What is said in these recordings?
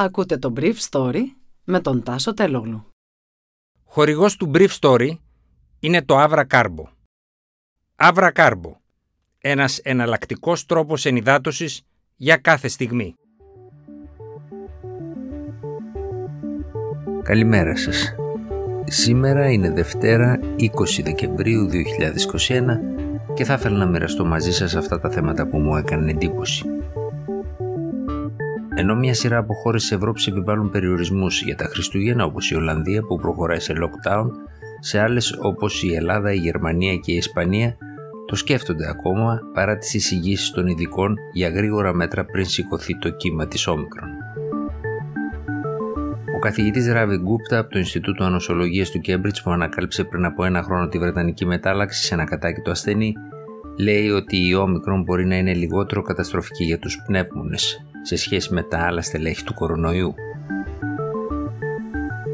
Ακούτε το Brief Story με τον Τάσο Τελόγλου. Χορηγός του Brief Story είναι το Avra Carbo. Avra Carbo. Ένας εναλλακτικός τρόπος ενυδάτωσης για κάθε στιγμή. Καλημέρα σας. Σήμερα είναι Δευτέρα 20 Δεκεμβρίου 2021 και θα ήθελα να μοιραστώ μαζί σας αυτά τα θέματα που μου έκανε εντύπωση. Ενώ μια σειρά από χώρες της Ευρώπης επιβάλλουν περιορισμούς για τα Χριστούγεννα, όπως η Ολλανδία που προχωράει σε lockdown, σε άλλες όπως η Ελλάδα, η Γερμανία και η Ισπανία το σκέφτονται ακόμα παρά τις εισηγήσεις των ειδικών για γρήγορα μέτρα πριν σηκωθεί το κύμα της όμικρον. Ο καθηγητής Ράβι Γκούπτα από το Ινστιτούτο Ανοσολογίας του Κέμπριτζ που ανακάλυψε πριν από ένα χρόνο τη Βρετανική μετάλλαξη σε ένα κατάκητο ασθενή, λέει ότι η όμικρον μπορεί να είναι λιγότερο καταστροφική για τους πνεύμονες σε σχέση με τα άλλα στελέχη του κορονοϊού.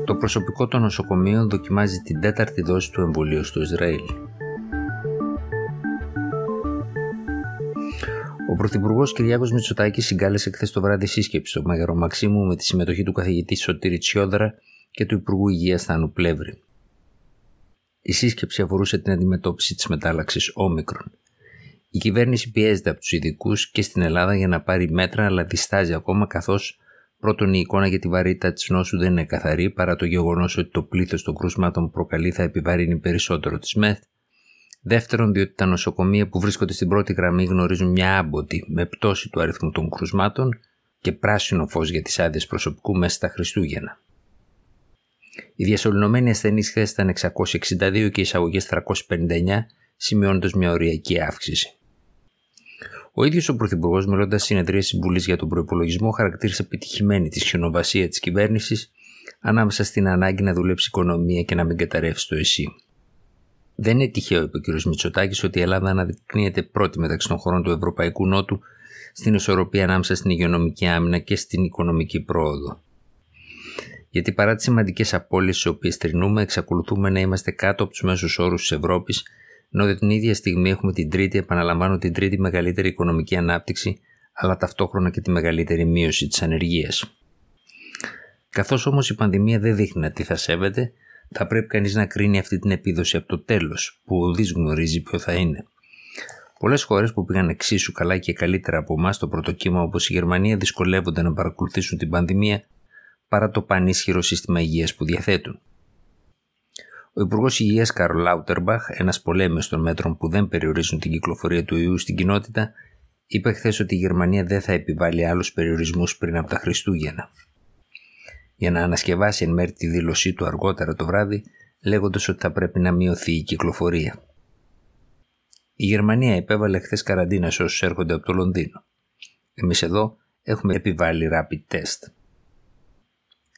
Το προσωπικό των νοσοκομείων δοκιμάζει την τέταρτη δόση του εμβολίου στο Ισραήλ. Ο Πρωθυπουργός Κυριάκος Μητσοτάκης συγκάλεσε χθες το βράδυ σύσκεψη στο Μέγαρο Μαξίμου με τη συμμετοχή του καθηγητή Σωτήρη Τσιόδρα και του Υπουργού Υγείας Θάνου Πλεύρη. Η σύσκεψη αφορούσε την αντιμετώπιση της μετάλλαξης όμικρον. Η κυβέρνηση πιέζεται από τους ειδικούς και στην Ελλάδα για να πάρει μέτρα, αλλά διστάζει ακόμα καθώς πρώτον η εικόνα για τη βαρύτητα της νόσου δεν είναι καθαρή παρά το γεγονός ότι το πλήθος των κρούσματων που προκαλεί θα επιβαρύνει περισσότερο τη ΜΕΘ. Δεύτερον, διότι τα νοσοκομεία που βρίσκονται στην πρώτη γραμμή γνωρίζουν μια άμποτη με πτώση του αριθμού των κρούσματων και πράσινο φως για τις άδειες προσωπικού μέσα στα Χριστούγεννα. Οι διασωληνωμένοι ασθενείς χθες ήταν 662 και οι εισαγωγές 359, σημειώνοντας μια οριακή αύξηση. Ο ίδιος ο Πρωθυπουργός, μιλώντας συνεδρία Συμβουλής για τον προπολογισμό, χαρακτήρισε επιτυχημένη τη χιονοβασία της κυβέρνησης ανάμεσα στην ανάγκη να δουλέψει η οικονομία και να μην καταρρεύσει το ΕΣΥ. Δεν είναι τυχαίο, είπε ο κ. Μητσοτάκης, ότι η Ελλάδα αναδεικνύεται πρώτη μεταξύ των χωρών του Ευρωπαϊκού Νότου στην ισορροπία ανάμεσα στην υγειονομική άμυνα και στην οικονομική πρόοδο. Γιατί παρά τις σημαντικές απώλειες τι οποίες τρινούμε, εξακολουθούμε να είμαστε κάτω από τους μέσους όρους της Ευρώπης ενώ την ίδια στιγμή έχουμε την τρίτη, επαναλαμβάνω, την τρίτη μεγαλύτερη οικονομική ανάπτυξη, αλλά ταυτόχρονα και τη μεγαλύτερη μείωση της ανεργίας. Καθώς όμως η πανδημία δεν δείχνει να τι θα σέβεται, θα πρέπει κανείς να κρίνει αυτή την επίδοση από το τέλος, που ο γνωρίζει ποιο θα είναι. Πολλές χώρες που πήγαν εξίσου καλά και καλύτερα από εμάς στο πρώτο κύμα, όπως η Γερμανία, δυσκολεύονται να παρακολουθήσουν την πανδημία παρά το πανίσχυρο σύστημα υγείας που διαθέτουν. Ο Υπουργός Υγείας Καρλ Λάουτερμπαχ, ένας πολέμιος των μέτρων που δεν περιορίζουν την κυκλοφορία του ιού στην κοινότητα, είπε χθες ότι η Γερμανία δεν θα επιβάλλει άλλους περιορισμούς πριν από τα Χριστούγεννα. Για να ανασκευάσει εν μέρει τη δήλωσή του αργότερα το βράδυ, λέγοντας ότι θα πρέπει να μειωθεί η κυκλοφορία. Η Γερμανία επέβαλε χθες καραντίνα σε όσους έρχονται από το Λονδίνο. Εμείς εδώ έχουμε επιβάλει rapid test.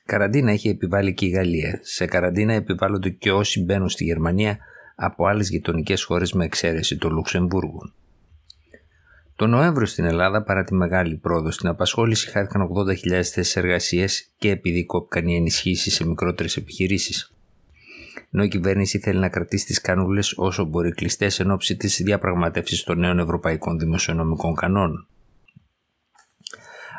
Καραντίνα έχει επιβάλει και η Γαλλία. Σε καραντίνα επιβάλλονται και όσοι μπαίνουν στη Γερμανία από άλλες γειτονικές χώρες με εξαίρεση το Λουξεμβούργο. Το Νοέμβριο στην Ελλάδα, παρά τη μεγάλη πρόοδο στην απασχόληση, χάθηκαν 80.000 θέσεις εργασίας και επειδή κόπηκαν οι ενισχύσεις σε μικρότερες επιχειρήσεις. Ενώ η κυβέρνηση θέλει να κρατήσει τις κάνουλε όσο μπορεί κλειστές εν ώψη της διαπραγματεύση των νέων ευρωπαϊκών δημοσιονομικών κανόνων.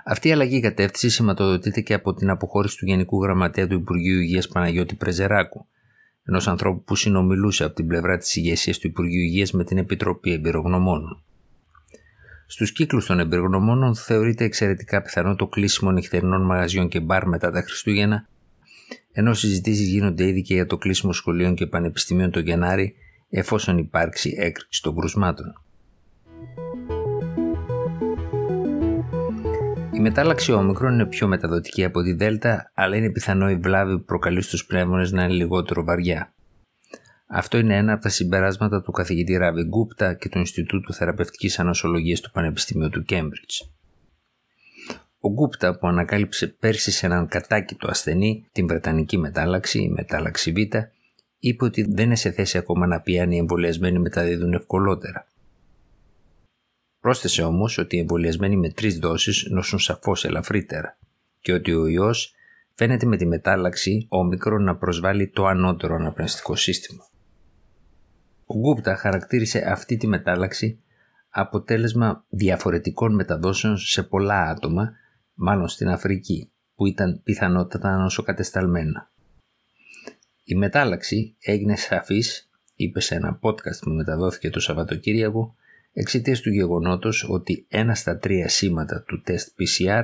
Αυτή η αλλαγή κατεύθυνση σηματοδοτείται και από την αποχώρηση του Γενικού Γραμματέα του Υπουργείου Υγείας Παναγιώτη Πρεζεράκου, ενός ανθρώπου που συνομιλούσε από την πλευρά της ηγεσίας του Υπουργείου Υγείας με την Επιτροπή Εμπειρογνωμόνων. Στους κύκλους των εμπειρογνωμόνων θεωρείται εξαιρετικά πιθανό το κλείσιμο νυχτερινών μαγαζιών και μπαρ μετά τα Χριστούγεννα, ενώ συζητήσεις γίνονται ήδη και για το κλείσιμο σχολείων και πανεπιστημίων το Γενάρη, εφόσον υπάρξει έκρηξη των κρουσμάτων. Η μετάλλαξη όμικρον είναι πιο μεταδοτική από τη Δέλτα, αλλά είναι πιθανό η βλάβη που προκαλεί στους πνεύμονες να είναι λιγότερο βαριά. Αυτό είναι ένα από τα συμπεράσματα του καθηγητή Ράβι Γκούπτα και του Ινστιτούτου Θεραπευτικής Ανασολογίας του Πανεπιστημίου του Κέμπριτζ. Ο Γκούπτα που ανακάλυψε πέρσι σε έναν κατάκητο ασθενή την Βρετανική μετάλλαξη, η μετάλλαξη Β, είπε ότι δεν είναι σε θέση ακόμα να πει αν οι εμβολιασμένοι μεταδίδουν ευκολότερα. Πρόσθεσε όμως ότι οι εμβολιασμένοι με τρεις δόσεις νοσούν σαφώς ελαφρύτερα και ότι ο ιός φαίνεται με τη μετάλλαξη όμικρο να προσβάλλει το ανώτερο αναπνευστικό σύστημα. Ο Γκούπτα χαρακτήρισε αυτή τη μετάλλαξη αποτέλεσμα διαφορετικών μεταδόσεων σε πολλά άτομα, μάλλον στην Αφρική, που ήταν πιθανότατα νοσοκατεσταλμένα. Η μετάλλαξη έγινε σαφής, είπε σε ένα podcast που μεταδόθηκε το Σαββατοκύριακο, εξαιτίας του γεγονότος ότι ένα στα τρία σήματα του τεστ PCR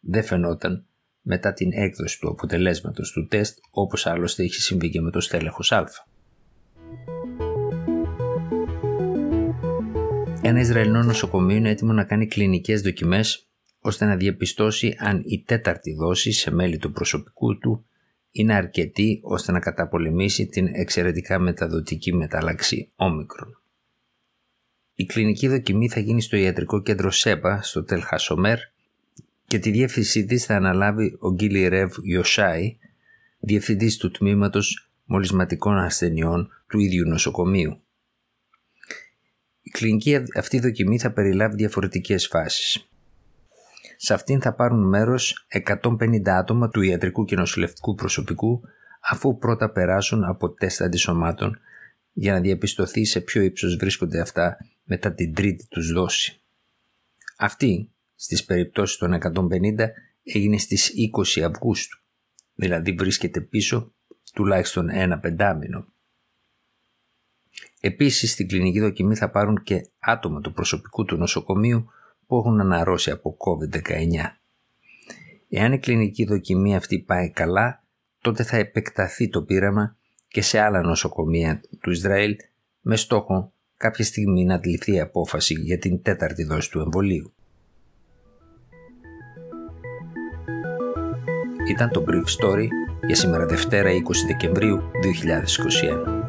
δεν φαινόταν μετά την έκδοση του αποτελέσματος του τεστ όπως άλλωστε είχε συμβεί και με το στέλεχος Α. Ένα Ισραηλινό νοσοκομείο είναι έτοιμο να κάνει κλινικές δοκιμές ώστε να διαπιστώσει αν η τέταρτη δόση σε μέλη του προσωπικού του είναι αρκετή ώστε να καταπολεμήσει την εξαιρετικά μεταδοτική μετάλλαξη όμικρον. Η κλινική δοκιμή θα γίνει στο ιατρικό κέντρο ΣΕΠΑ στο Τελχασομέρ και τη διεύθυνσή της θα αναλάβει ο Γκίλι Ρεβ Ιωσάη, διευθυντής του τμήματος μολυσματικών ασθενειών του ίδιου νοσοκομείου. Η κλινική αυτή δοκιμή θα περιλάβει διαφορετικές φάσεις. Σε αυτήν θα πάρουν μέρος 150 άτομα του ιατρικού και νοσηλευτικού προσωπικού αφού πρώτα περάσουν από τεστ αντισωμάτων για να διαπιστωθεί σε ποιο ύψος βρίσκονται αυτά μετά την τρίτη τους δόση. Αυτή, στις περιπτώσεις των 150, έγινε στις 20 Αυγούστου, δηλαδή βρίσκεται πίσω τουλάχιστον ένα πεντάμινο. Επίσης στην κλινική δοκιμή θα πάρουν και άτομα του προσωπικού του νοσοκομείου που έχουν αναρρώσει από COVID-19. Εάν η κλινική δοκιμή αυτή πάει καλά, τότε θα επεκταθεί το πείραμα και σε άλλα νοσοκομεία του Ισραήλ με στόχο κάποια στιγμή να αντιληφθεί η απόφαση για την τέταρτη δόση του εμβολίου. Ήταν το Brief Story για σήμερα Δευτέρα 20 Δεκεμβρίου 2021.